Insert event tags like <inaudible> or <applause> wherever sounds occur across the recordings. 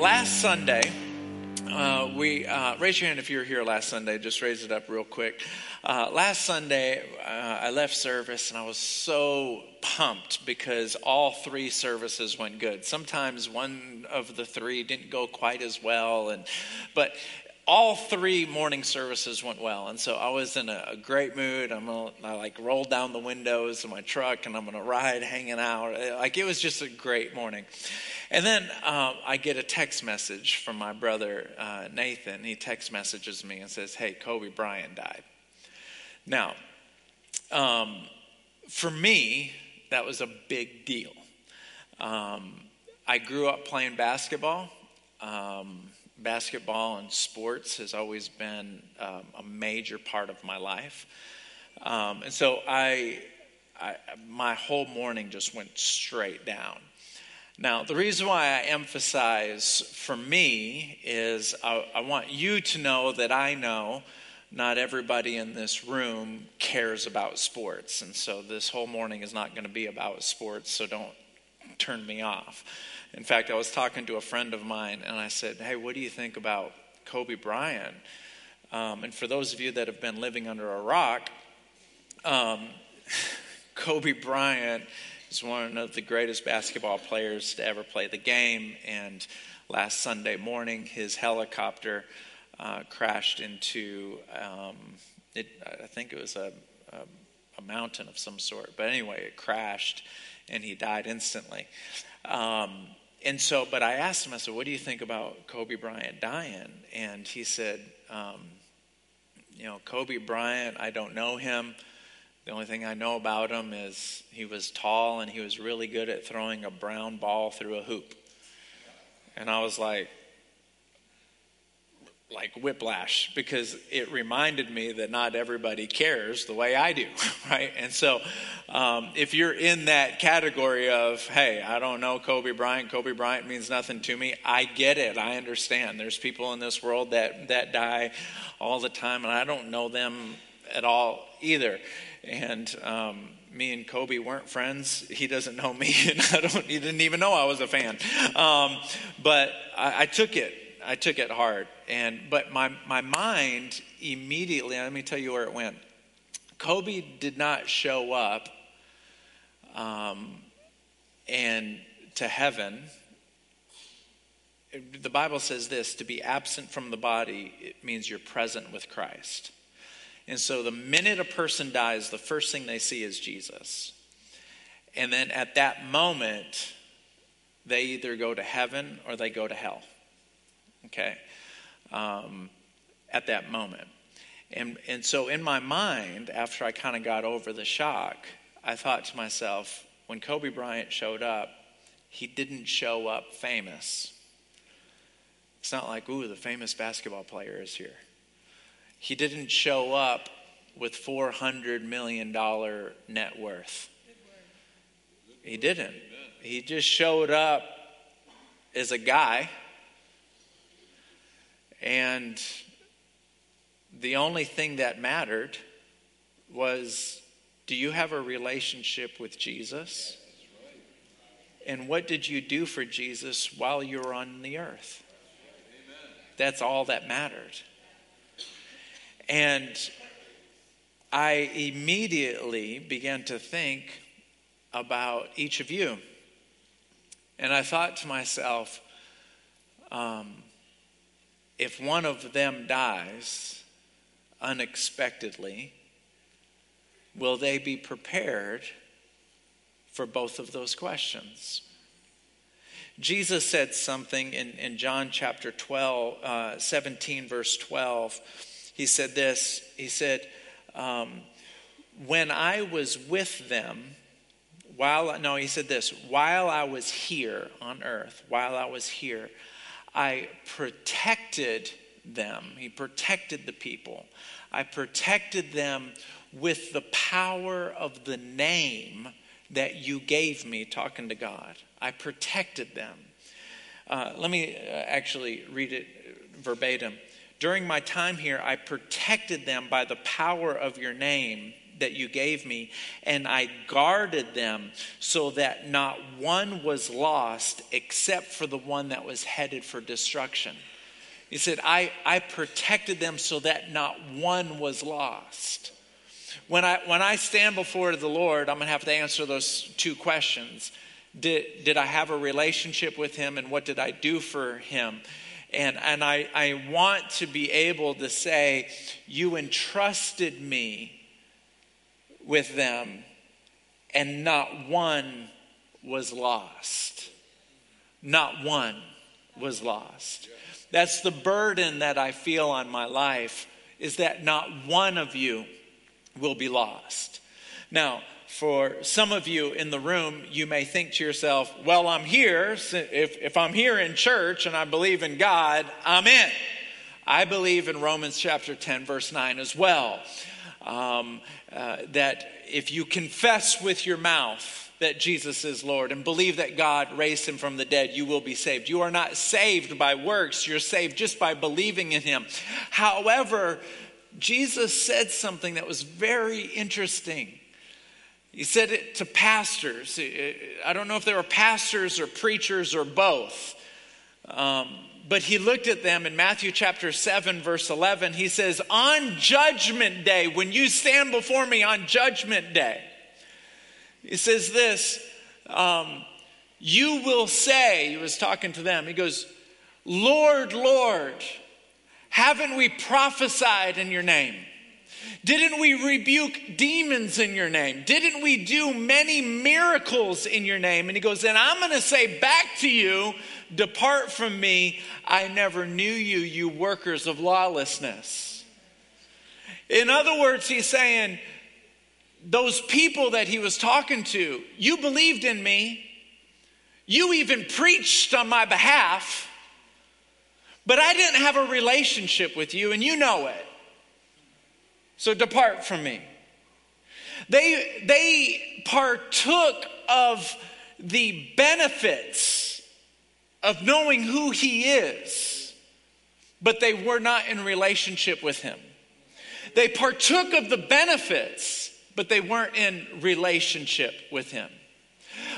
last Sunday, uh, we uh, raise your hand if you were here last Sunday. Just raise it up real quick. Uh, last Sunday, uh, I left service and I was so pumped because all three services went good. Sometimes one of the three didn't go quite as well, and but all three morning services went well, and so I was in a, a great mood. I'm gonna, I like rolled down the windows of my truck, and I'm gonna ride, hanging out. Like it was just a great morning. And then um, I get a text message from my brother uh, Nathan. He text messages me and says, "Hey, Kobe Bryant died." Now, um, for me, that was a big deal. Um, I grew up playing basketball. Um, basketball and sports has always been um, a major part of my life. Um, and so I, I, my whole morning just went straight down. Now, the reason why I emphasize for me is I, I want you to know that I know not everybody in this room cares about sports. And so this whole morning is not going to be about sports, so don't turn me off. In fact, I was talking to a friend of mine and I said, Hey, what do you think about Kobe Bryant? Um, and for those of you that have been living under a rock, um, <laughs> Kobe Bryant is one of the greatest basketball players to ever play the game. And last Sunday morning, his helicopter uh, crashed into, um, it, I think it was a, a, a, mountain of some sort. But anyway, it crashed and he died instantly. Um, and so, but I asked him, I said, what do you think about Kobe Bryant dying? And he said, um, you know, Kobe Bryant, I don't know him. The only thing I know about him is he was tall and he was really good at throwing a brown ball through a hoop. And I was like, like whiplash because it reminded me that not everybody cares the way I do, <laughs> right? And so, um, if you're in that category of, hey, I don't know Kobe Bryant, Kobe Bryant means nothing to me, I get it. I understand. There's people in this world that, that die all the time, and I don't know them at all either. And, um, me and Kobe weren't friends. He doesn't know me, <laughs> and I don't. He didn't even know I was a fan. Um, but I, I took it I took it hard. And but my my mind immediately, let me tell you where it went. Kobe did not show up um, and to heaven. The Bible says this to be absent from the body, it means you're present with Christ. And so the minute a person dies, the first thing they see is Jesus. And then at that moment, they either go to heaven or they go to hell okay, um, at that moment. And, and so in my mind, after I kind of got over the shock, I thought to myself, when Kobe Bryant showed up, he didn't show up famous. It's not like, ooh, the famous basketball player is here. He didn't show up with $400 million net worth. He didn't. He just showed up as a guy and the only thing that mattered was do you have a relationship with Jesus? And what did you do for Jesus while you were on the earth? That's all that mattered. And I immediately began to think about each of you. And I thought to myself, um, if one of them dies unexpectedly, will they be prepared for both of those questions? Jesus said something in, in John chapter 12, uh, 17, verse 12. He said this He said, um, When I was with them, while, no, he said this, while I was here on earth, while I was here, I protected them. He protected the people. I protected them with the power of the name that you gave me, talking to God. I protected them. Uh, let me uh, actually read it verbatim. During my time here, I protected them by the power of your name that you gave me, and I guarded them so that not one was lost except for the one that was headed for destruction. He said, I, I protected them so that not one was lost. When I, when I stand before the Lord, I'm going to have to answer those two questions. Did, did I have a relationship with Him, and what did I do for Him? And, and I, I want to be able to say, You entrusted me with them, and not one was lost. Not one was lost. That's the burden that I feel on my life, is that not one of you will be lost. Now, for some of you in the room, you may think to yourself, well, I'm here. If, if I'm here in church and I believe in God, I'm in. I believe in Romans chapter 10, verse 9 as well. Um, uh, that if you confess with your mouth that Jesus is Lord and believe that God raised him from the dead, you will be saved. You are not saved by works, you're saved just by believing in him. However, Jesus said something that was very interesting. He said it to pastors. I don't know if they were pastors or preachers or both. Um, but he looked at them in Matthew chapter 7, verse 11. He says, On judgment day, when you stand before me on judgment day, he says this, um, you will say, he was talking to them, he goes, Lord, Lord, haven't we prophesied in your name? Didn't we rebuke demons in your name? Didn't we do many miracles in your name? And he goes, And I'm going to say back to you, depart from me. I never knew you, you workers of lawlessness. In other words, he's saying, Those people that he was talking to, you believed in me. You even preached on my behalf, but I didn't have a relationship with you, and you know it. So depart from me. They, they partook of the benefits of knowing who he is, but they were not in relationship with him. They partook of the benefits, but they weren't in relationship with him.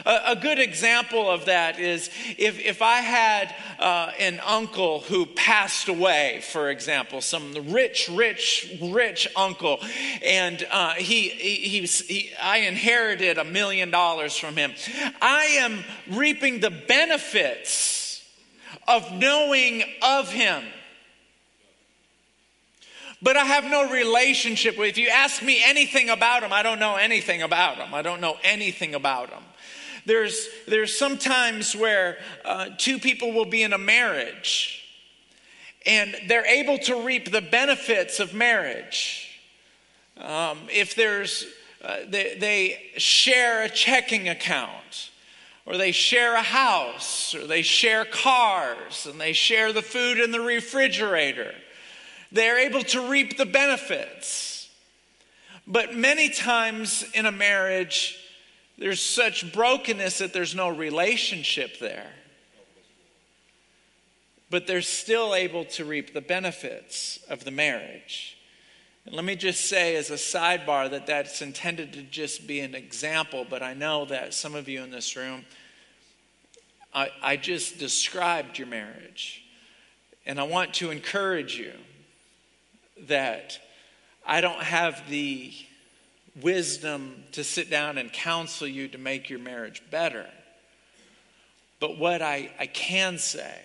A, good example of that is if, if I had uh, an uncle who passed away, for example, some rich, rich, rich uncle, and uh, he, he, he, I inherited a million dollars from him, I am reaping the benefits of knowing of him but I have no relationship with. If you ask me anything about him, I don't know anything about him. I don't know anything about him. There's, there's sometimes where uh, two people will be in a marriage and they're able to reap the benefits of marriage. Um, if there's, uh, they, they share a checking account, or they share a house, or they share cars, and they share the food in the refrigerator, they're able to reap the benefits. But many times in a marriage, there's such brokenness that there's no relationship there. But they're still able to reap the benefits of the marriage. And let me just say, as a sidebar, that that's intended to just be an example, but I know that some of you in this room, I, I just described your marriage. And I want to encourage you that I don't have the wisdom to sit down and counsel you to make your marriage better. But what I, I can say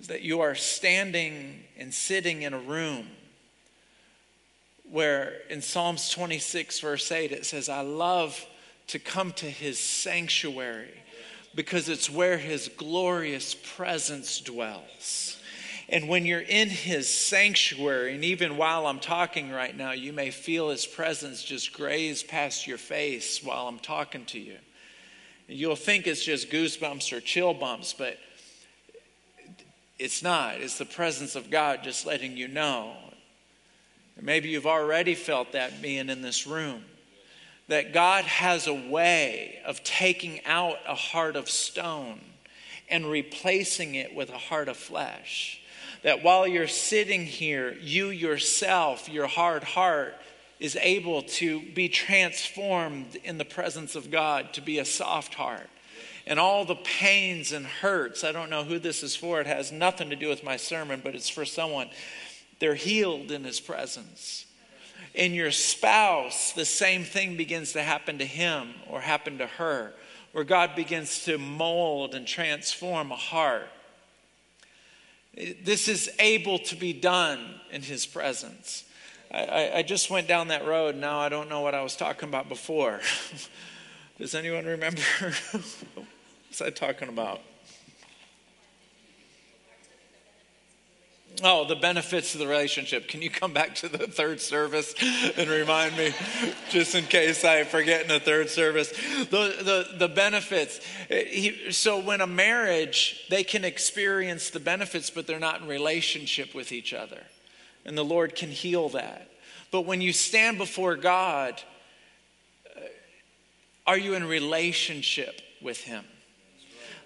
is that you are standing and sitting in a room where in Psalms 26, verse 8, it says, I love to come to his sanctuary because it's where his glorious presence dwells. And when you're in his sanctuary, and even while I'm talking right now, you may feel his presence just graze past your face while I'm talking to you. You'll think it's just goosebumps or chill bumps, but it's not. It's the presence of God just letting you know. Maybe you've already felt that being in this room. That God has a way of taking out a heart of stone and replacing it with a heart of flesh that while you're sitting here, you yourself, your hard heart, is able to be transformed in the presence of God to be a soft heart. And all the pains and hurts, I don't know who this is for. It has nothing to do with my sermon, but it's for someone. They're healed in his presence. In your spouse, the same thing begins to happen to him or happen to her, where God begins to mold and transform a heart. This is able to be done in his presence. I, I, just went down that road. Now I don't know what I was talking about before. <laughs> Does anyone remember? <laughs> what was I talking about? Oh, the benefits of the relationship. Can you come back to the third service and remind me, just in case I forget in the third service? The, the, the benefits. He, so, when a marriage, they can experience the benefits, but they're not in relationship with each other. And the Lord can heal that. But when you stand before God, uh, are you in relationship with Him?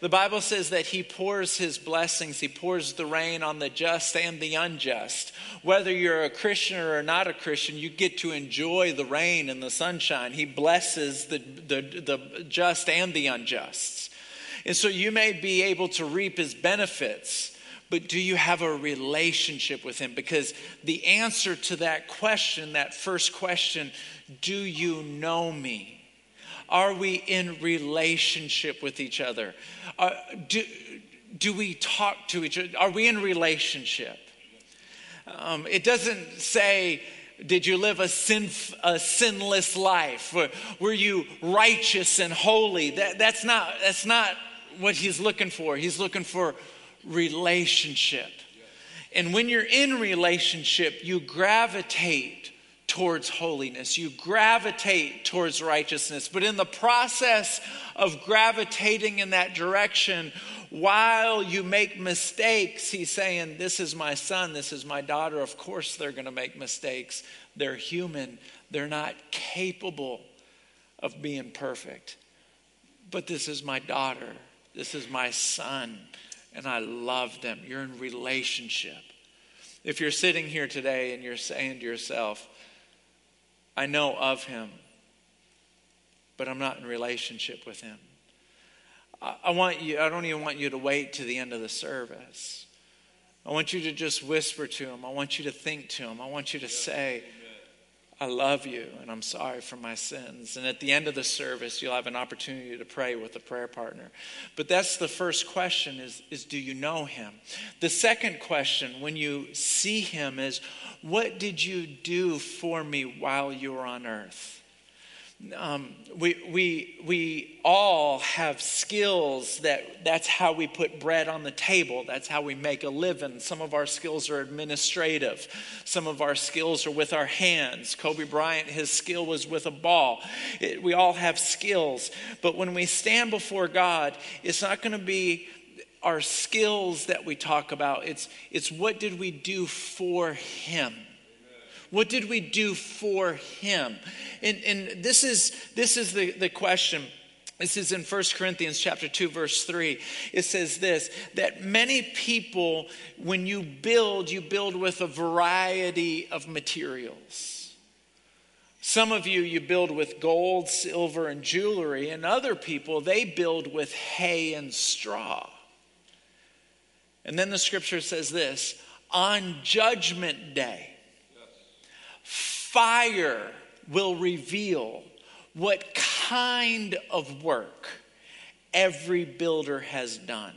The Bible says that He pours His blessings, He pours the rain on the just and the unjust. Whether you're a Christian or not a Christian, you get to enjoy the rain and the sunshine. He blesses the, the, the just and the unjust. And so you may be able to reap His benefits. But do you have a relationship with Him? Because the answer to that question, that first question, do you know me? Are we in relationship with each other? Uh, do, do we talk to each other? Are we in relationship? Um, it doesn't say, did you live a, sin, a sinless life? Were, were you righteous and holy? That, that's, not, that's not what he's looking for. He's looking for relationship. And when you're in relationship, you gravitate towards holiness. You gravitate towards righteousness. But in the process of gravitating in that direction, while you make mistakes, he's saying, This is my son, this is my daughter. Of course, they're going to make mistakes. They're human, they're not capable of being perfect. But this is my daughter, this is my son, and I love them. You're in relationship. If you're sitting here today and you're saying to yourself, I know of him, but I'm not in relationship with him. I, I want you, I don't even want you to wait to the end of the service. I want you to just whisper to him. I want you to think to him. I want you to say, I love you and I'm sorry for my sins. And at the end of the service, you'll have an opportunity to pray with a prayer partner. But that's the first question is, is do you know him? The second question when you see him is, what did you do for me while you were on earth? Um, we, we, we all have skills that that's how we put bread on the table. That's how we make a living. Some of our skills are administrative. Some of our skills are with our hands. Kobe Bryant, his skill was with a ball. It, we all have skills. But when we stand before God, it's not going to be our skills that we talk about. It's, it's what did we do for Him? What did we do for him? And, and this is, this is the, the question. This is in 1 Corinthians chapter 2 verse 3. It says this that many people when you build you build with a variety of materials. Some of you you build with gold, silver and jewelry and other people they build with hay and straw. And then the scripture says this, on judgment day Fire will reveal what kind of work every builder has done.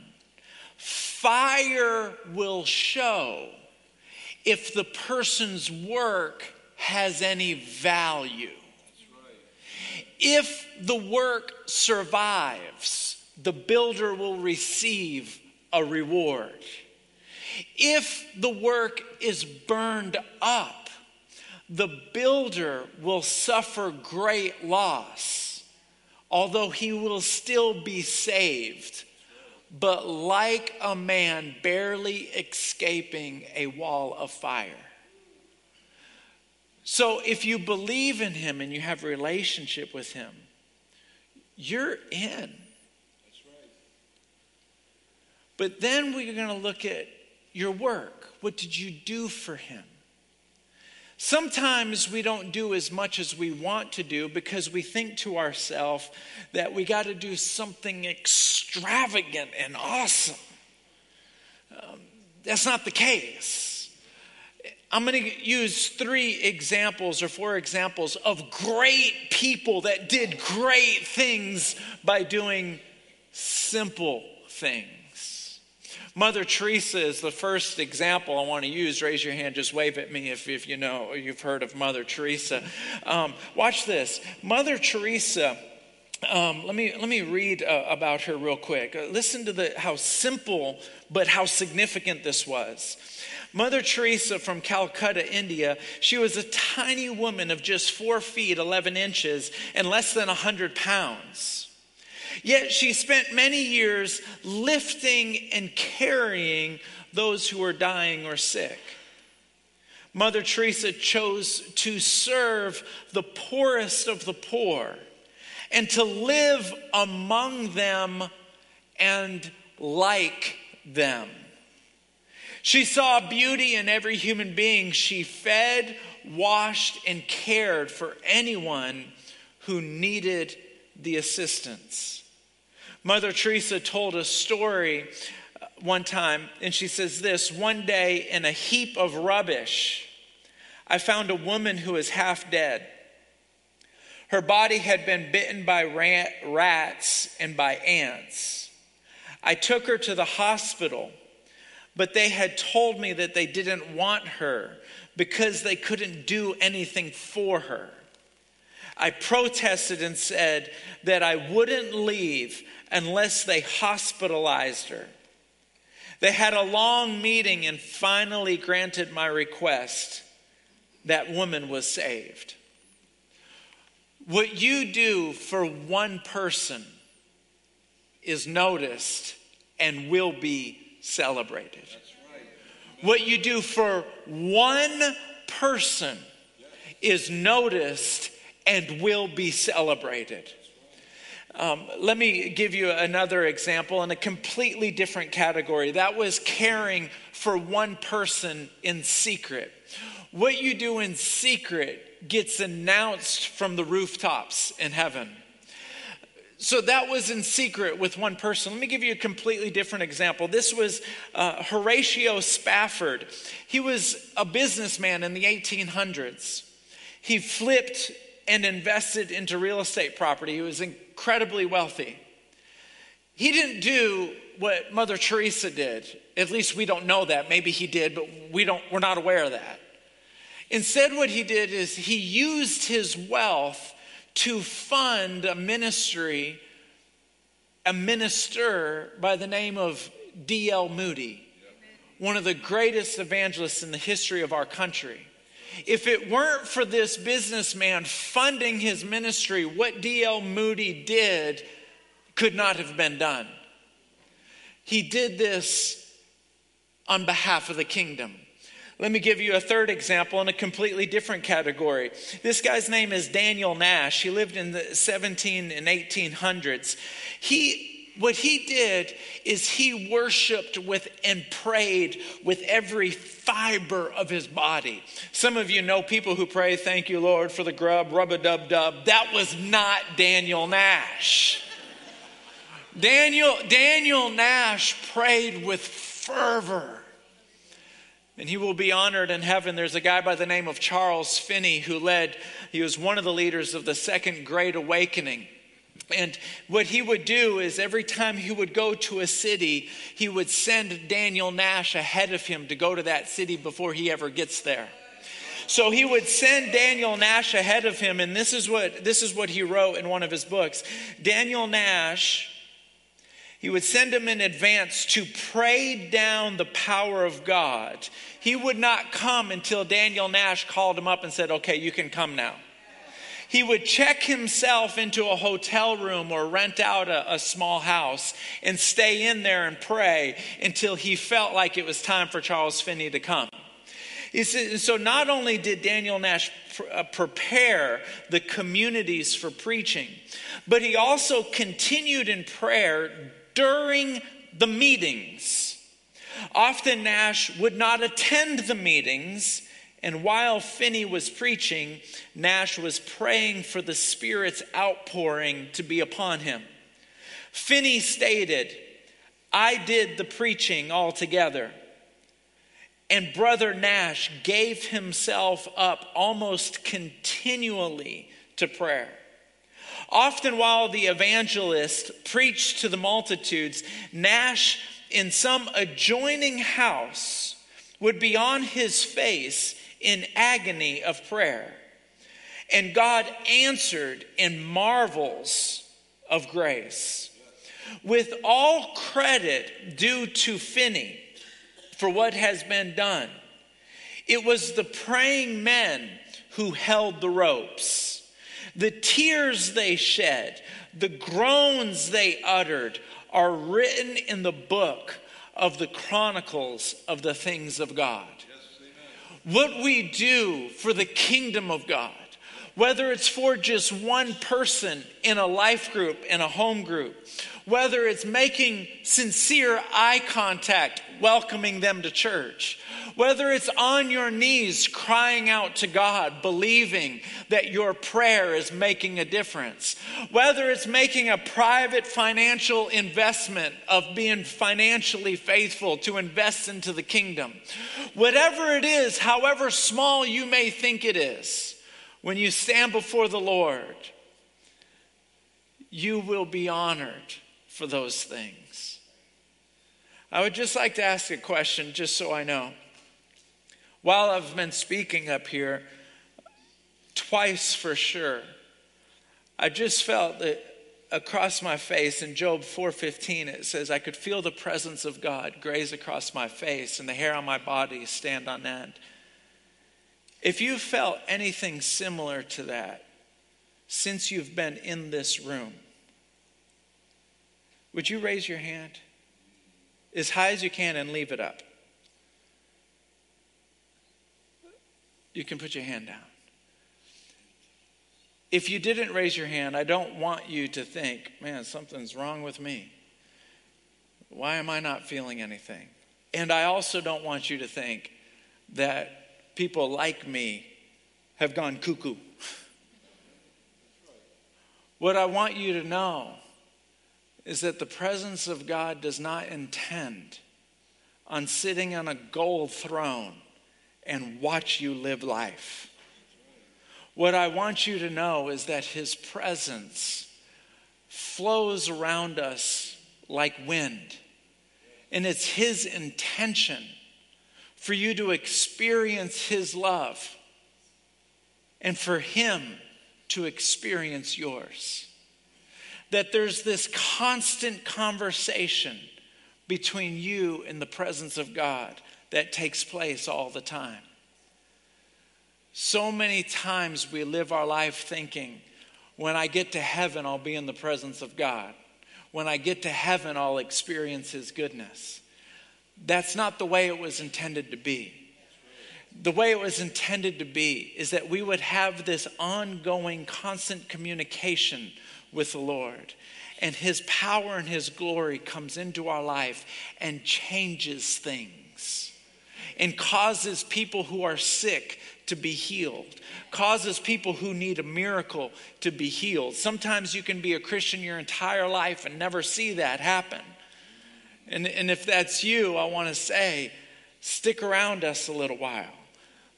Fire will show if the person's work has any value. If the work survives, the builder will receive a reward. If the work is burned up, the builder will suffer great loss, although he will still be saved, but like a man barely escaping a wall of fire. So if you believe in him and you have a relationship with him, you're in. But then we're going to look at your work. What did you do for him? Sometimes we don't do as much as we want to do because we think to ourselves that we got to do something extravagant and awesome. Um, that's not the case. I'm going to use three examples or four examples of great people that did great things by doing simple things. Mother Teresa is the first example I want to use. Raise your hand, just wave at me if, if you know, you've heard of Mother Teresa. Um, watch this. Mother Teresa. Um, let me let me read uh, about her real quick. Uh, listen to the how simple but how significant this was. Mother Teresa from Calcutta, India, she was a tiny woman of just four feet, 11 inches, and less than 100 pounds. Yet she spent many years lifting and carrying those who were dying or sick. Mother Teresa chose to serve the poorest of the poor and to live among them and like them. She saw beauty in every human being. She fed, washed, and cared for anyone who needed the assistance. Mother Teresa told a story uh, one time, and she says this One day in a heap of rubbish, I found a woman who was half dead. Her body had been bitten by rat, rats and by ants. I took her to the hospital, but they had told me that they didn't want her because they couldn't do anything for her. I protested and said that I wouldn't leave unless they hospitalized her. They had a long meeting and finally granted my request. That woman was saved. What you do for one person is noticed and will be celebrated. What you do for one person is noticed and will be celebrated. Um, let me give you another example in a completely different category. That was caring for one person in secret. What you do in secret gets announced from the rooftops in heaven. So that was in secret with one person. Let me give you a completely different example. This was uh, Horatio Spafford. He was a businessman in the 1800s. He flipped and invested into real estate property. He was incredibly wealthy. He didn't do what Mother Teresa did. At least we don't know that. Maybe he did, but we don't, we're not aware of that. Instead, what he did is he used his wealth to fund a ministry, a minister by the name of D.L. Moody, one of the greatest evangelists in the history of our country. If it weren't for this businessman funding his ministry, what D.L. Moody did could not have been done. He did this on behalf of the kingdom. Let me give you a third example in a completely different category. This guy's name is Daniel Nash. He lived in the 17 and 1800s. He what he did is he worshiped with and prayed with every fiber of his body. Some of you know people who pray, Thank you, Lord, for the grub, rub a dub dub. That was not Daniel Nash. Daniel, Daniel Nash prayed with fervor. And he will be honored in heaven. There's a guy by the name of Charles Finney who led, he was one of the leaders of the Second Great Awakening. And what he would do is every time he would go to a city, he would send Daniel Nash ahead of him to go to that city before he ever gets there. So he would send Daniel Nash ahead of him, and this is what this is what he wrote in one of his books. Daniel Nash, he would send him in advance to pray down the power of God. He would not come until Daniel Nash called him up and said, Okay, you can come now he would check himself into a hotel room or rent out a, a, small house and stay in there and pray until he felt like it was time for Charles Finney to come. Said, so not only did Daniel Nash pr- uh, prepare the communities for preaching, but he also continued in prayer during the meetings. Often Nash would not attend the meetings And while Finney was preaching, Nash was praying for the Spirit's outpouring to be upon him. Finney stated, I did the preaching altogether. And Brother Nash gave himself up almost continually to prayer. Often, while the evangelist preached to the multitudes, Nash, in some adjoining house, would be on his face in agony of prayer. And God answered in marvels of grace. With all credit due to Finney for what has been done, it was the praying men who held the ropes. The tears they shed, the groans they uttered are written in the book of the chronicles of the things of God. What we do for the kingdom of God, whether it's for just one person in a life group, in a home group, whether it's making sincere eye contact, welcoming them to church, whether it's on your knees crying out to God, believing that your prayer is making a difference, whether it's making a private financial investment of being financially faithful to invest into the kingdom, whatever it is, however small you may think it is, when you stand before the Lord, you will be honored for those things. I would just like to ask a question just so I know. While I've been speaking up here, twice for sure, I just felt that across my face in Job 4:15 it says I could feel the presence of God graze across my face and the hair on my body stand on end. If you felt anything similar to that since you've been in this room, would you raise your hand as high as you can and leave it up? you can put your hand down. If you didn't raise your hand, I don't want you to think, man, something's wrong with me. Why am I not feeling anything? And I also don't want you to think that people like me have gone cuckoo. <laughs> What I want you to know is that the presence of God does not intend on sitting on a gold throne and watch you live life. What I want you to know is that His presence flows around us like wind. And it's His intention for you to experience His love and for Him to experience yours. That there's this constant conversation between you and the presence of God that takes place all the time. So many times we live our life thinking, when I get to heaven, I'll be in the presence of God. When I get to heaven, I'll experience His goodness. That's not the way it was intended to be. The way it was intended to be is that we would have this ongoing, constant communication with the Lord. And His power and His glory comes into our life and changes things and causes people who are sick to be healed, causes people who need a miracle to be healed. Sometimes you can be a Christian your entire life and never see that happen. And, and if that's you, I want to say, stick around us a little while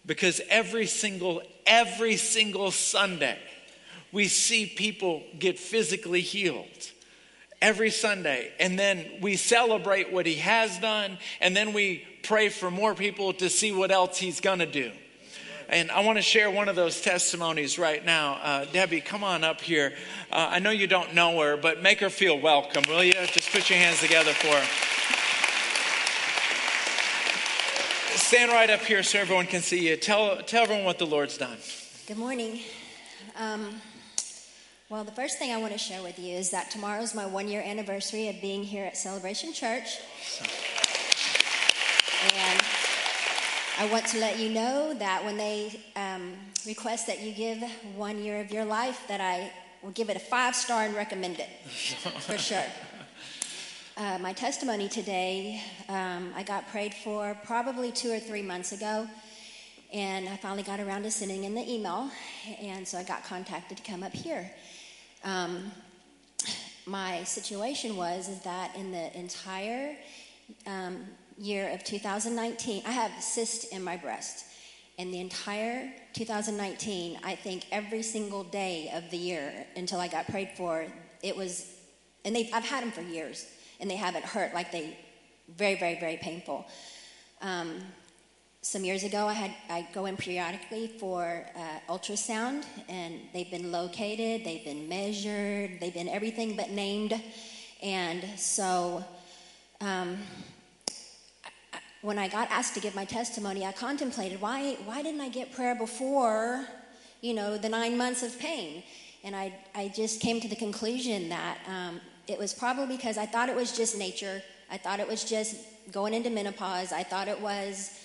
because every single every single Sunday we see people get physically healed every Sunday and then we celebrate what he has done and then we pray for more people to see what else He's going to do. And I want to share one of those testimonies right now. Uh, Debbie, come on up here. Uh, I know you don't know her, but make her feel welcome, will you? Just put your hands together for her. Stand right up here so everyone can see you. Tell, tell everyone what the Lord's done. Good morning. Um, well, the first thing I want to share with you is that tomorrow is my one year anniversary of being here at Celebration Church. And I want to let you know that when they um, request that you give one year of your life, that I will give it a five star and recommend it for sure. <laughs> Uh, my testimony today, um, I got prayed for probably two or three months ago, And I finally got around to sending in the email, and so I got contacted to come up here. Um, my situation was is that in the entire um, year of 2019, I have cyst in my breast. In the entire 2019, I think every single day of the year until I got prayed for, it was, and they, I've had them for years, and they haven't hurt like they, very, very, very painful. Um, some years ago, I had I go in periodically for uh, ultrasound, and they've been located, they've been measured, they've been everything but named, and so. Um, when I got asked to give my testimony, I contemplated why, why didn't I get prayer before, you know, the nine months of pain? And I, I just came to the conclusion that um, it was probably because I thought it was just nature. I thought it was just going into menopause. I thought it was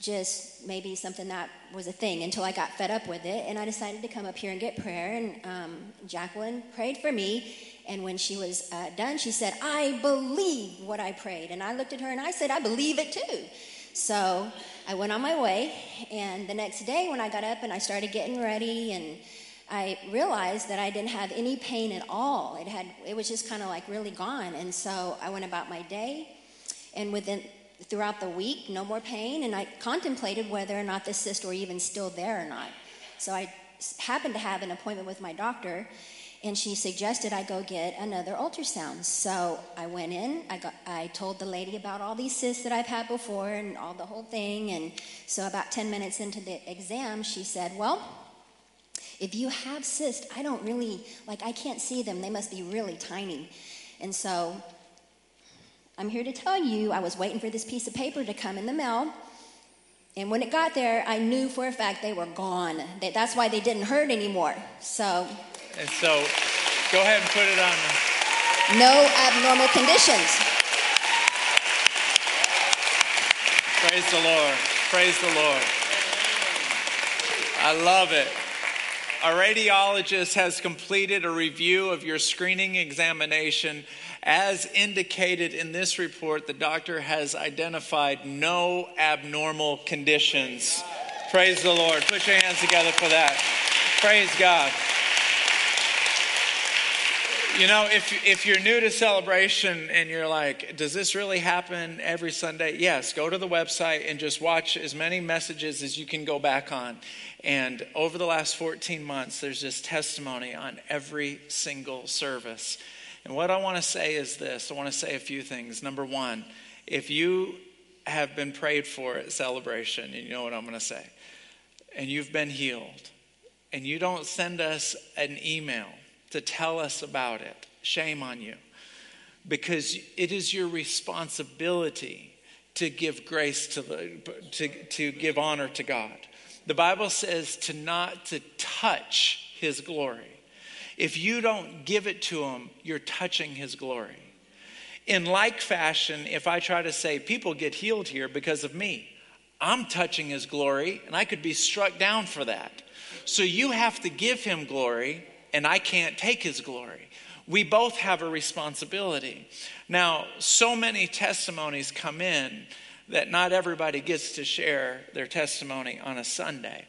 just maybe something that was a thing until I got fed up with it. And I decided to come up here and get prayer. And um, Jacqueline prayed for me. And when she was uh, done, she said, I believe what I prayed. And I looked at her and I said, I believe it too. So I went on my way. And the next day, when I got up and I started getting ready, and I realized that I didn't have any pain at all. It, had, it was just kind of like really gone. And so I went about my day. And within throughout the week, no more pain, and I contemplated whether or not the cyst were even still there or not. So I happened to have an appointment with my doctor, and she suggested I go get another ultrasound. So I went in. I got. I told the lady about all these cysts that I've had before and all the whole thing. And so about ten minutes into the exam, she said, "Well." If you have cysts, I don't really, like, I can't see them. They must be really tiny. And so I'm here to tell you I was waiting for this piece of paper to come in the mail. And when it got there, I knew for a fact they were gone. That's why they didn't hurt anymore. So. And so, go ahead and put it on. No abnormal conditions. Praise the Lord. Praise the Lord. I love it. Our radiologist has completed a review of your screening examination as indicated in this report, the doctor has identified no abnormal conditions. Praise the Lord. Put your hands together for that. Praise God. You know, if, if you're new to celebration and you're like, does this really happen every Sunday? Yes, go to the website and just watch as many messages as you can go back on. And over the last 14 months, there's just testimony on every single service. And what I want to say is this I want to say a few things. Number one, if you have been prayed for at celebration, and you know what I'm going to say, and you've been healed, and you don't send us an email to tell us about it, shame on you. Because it is your responsibility to give grace to the to, to give honor to God. The Bible says to not to touch his glory. If you don't give it to him, you're touching his glory. In like fashion, if I try to say people get healed here because of me, I'm touching his glory and I could be struck down for that. So you have to give him glory and I can't take his glory. We both have a responsibility. Now, so many testimonies come in that not everybody gets to share their testimony on a Sunday.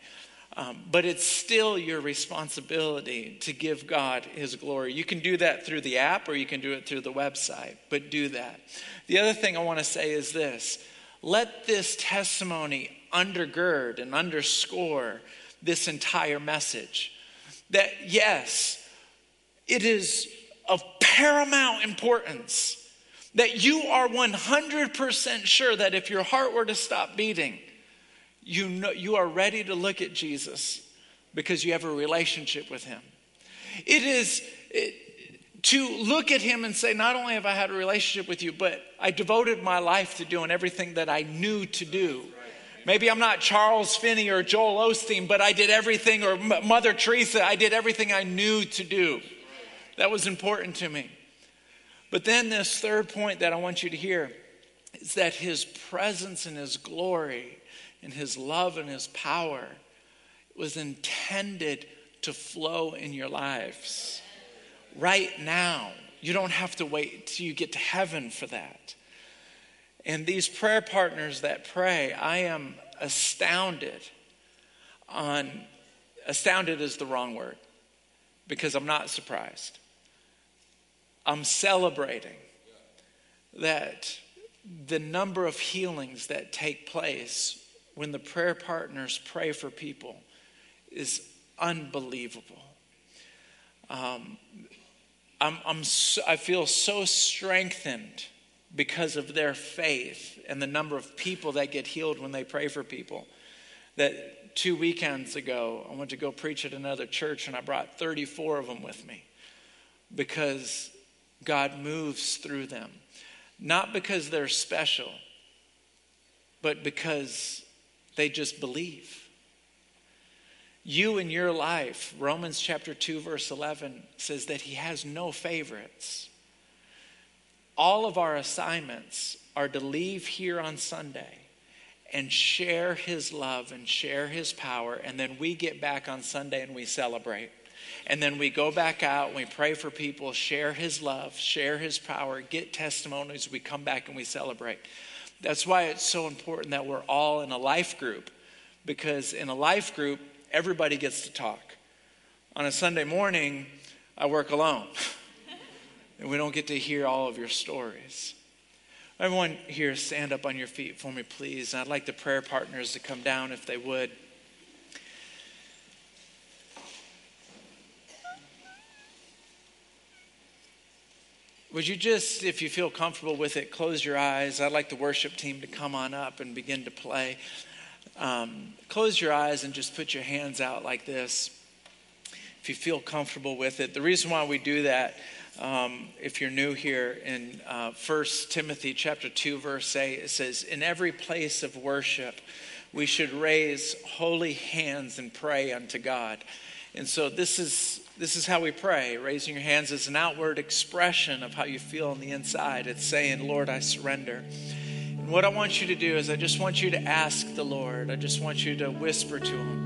Um, but it's still your responsibility to give God His glory. You can do that through the app or you can do it through the website, but do that. The other thing I want to say is this let this testimony undergird and underscore this entire message. That yes, it is of paramount importance that you are 100% sure that if your heart were to stop beating, you, know, you are ready to look at Jesus because you have a relationship with him. It is it, to look at him and say, Not only have I had a relationship with you, but I devoted my life to doing everything that I knew to do. Maybe I'm not Charles Finney or Joel Osteen, but I did everything, or Mother Teresa, I did everything I knew to do. That was important to me. But then, this third point that I want you to hear is that his presence and his glory and his love and his power was intended to flow in your lives right now. You don't have to wait till you get to heaven for that. And these prayer partners that pray, I am astounded on astounded is the wrong word because I'm not surprised. I'm celebrating that the number of healings that take place when the prayer partners pray for people is unbelievable. Um, I'm, I'm so, I feel so strengthened because of their faith and the number of people that get healed when they pray for people. That two weekends ago, I went to go preach at another church and I brought 34 of them with me because God moves through them. Not because they're special, but because they just believe. You in your life, Romans chapter 2, verse 11 says that He has no favorites. All of our assignments are to leave here on Sunday and share His love and share His power, and then we get back on Sunday and we celebrate. And then we go back out and we pray for people, share his love, share his power, get testimonies. We come back and we celebrate. That's why it's so important that we're all in a life group because in a life group, everybody gets to talk. On a Sunday morning, I work alone <laughs> and we don't get to hear all of your stories. Everyone here, stand up on your feet for me, please. And I'd like the prayer partners to come down if they would. Would you just, if you feel comfortable with it, close your eyes? I'd like the worship team to come on up and begin to play. Um, close your eyes and just put your hands out like this if you feel comfortable with it. The reason why we do that, um, if you're new here, in uh, 1 Timothy chapter 2, verse 8, it says, In every place of worship, we should raise holy hands and pray unto God. And so this is this is how we pray. Raising your hands is an outward expression of how you feel on the inside. It's saying, Lord, I surrender. And what I want you to do is I just want you to ask the Lord. I just want you to whisper to him.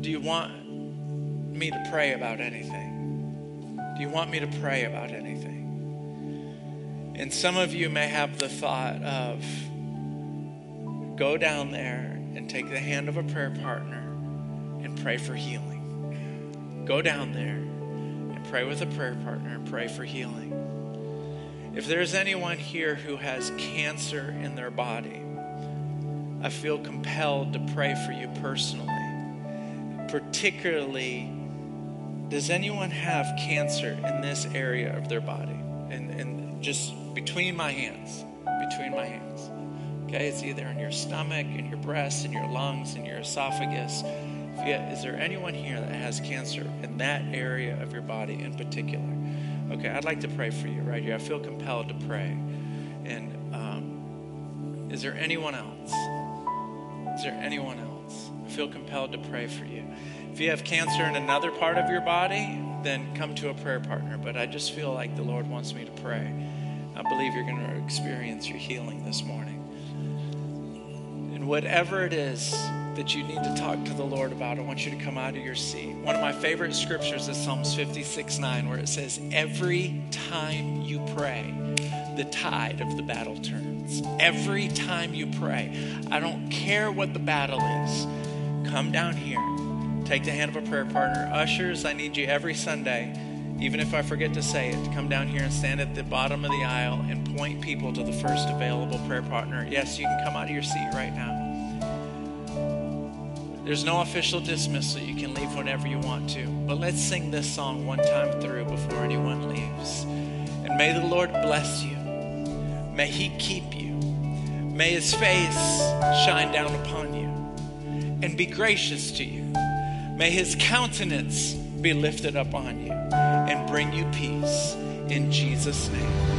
Do you want me to pray about anything? Do you want me to pray about anything? And some of you may have the thought of go down there and take the hand of a prayer partner and pray for healing. Go down there and pray with a prayer partner and pray for healing. If there's anyone here who has cancer in their body, I feel compelled to pray for you personally. Particularly, does anyone have cancer in this area of their body? And, and just between my hands, between my hands. Okay, it's either in your stomach, in your breast, in your lungs, in your esophagus is there anyone here that has cancer in that area of your body in particular? Okay, I'd like to pray for you right here. I feel compelled to pray. And um, is there anyone else? Is there anyone else? I feel compelled to pray for you. If you have cancer in another part of your body, then come to a prayer partner. But I just feel like the Lord wants me to pray. I believe you're going to experience your healing this morning. And whatever it is, that you need to talk to the Lord about, I want you to come out of your seat. One of my favorite scriptures is Psalms 56 9, where it says, Every time you pray, the tide of the battle turns. Every time you pray, I don't care what the battle is, come down here, take the hand of a prayer partner. Ushers, I need you every Sunday even if I forget to say it, come down here and stand at the bottom of the aisle and point people to the first available prayer partner. Yes, you can come out of your seat right now. There's no official dismissal. You can leave whenever you want to. But let's sing this song one time through before anyone leaves. And may the Lord bless you. May He keep you. May His face shine down upon you and be gracious to you. May His countenance be lifted up on you and bring you peace. In Jesus' name.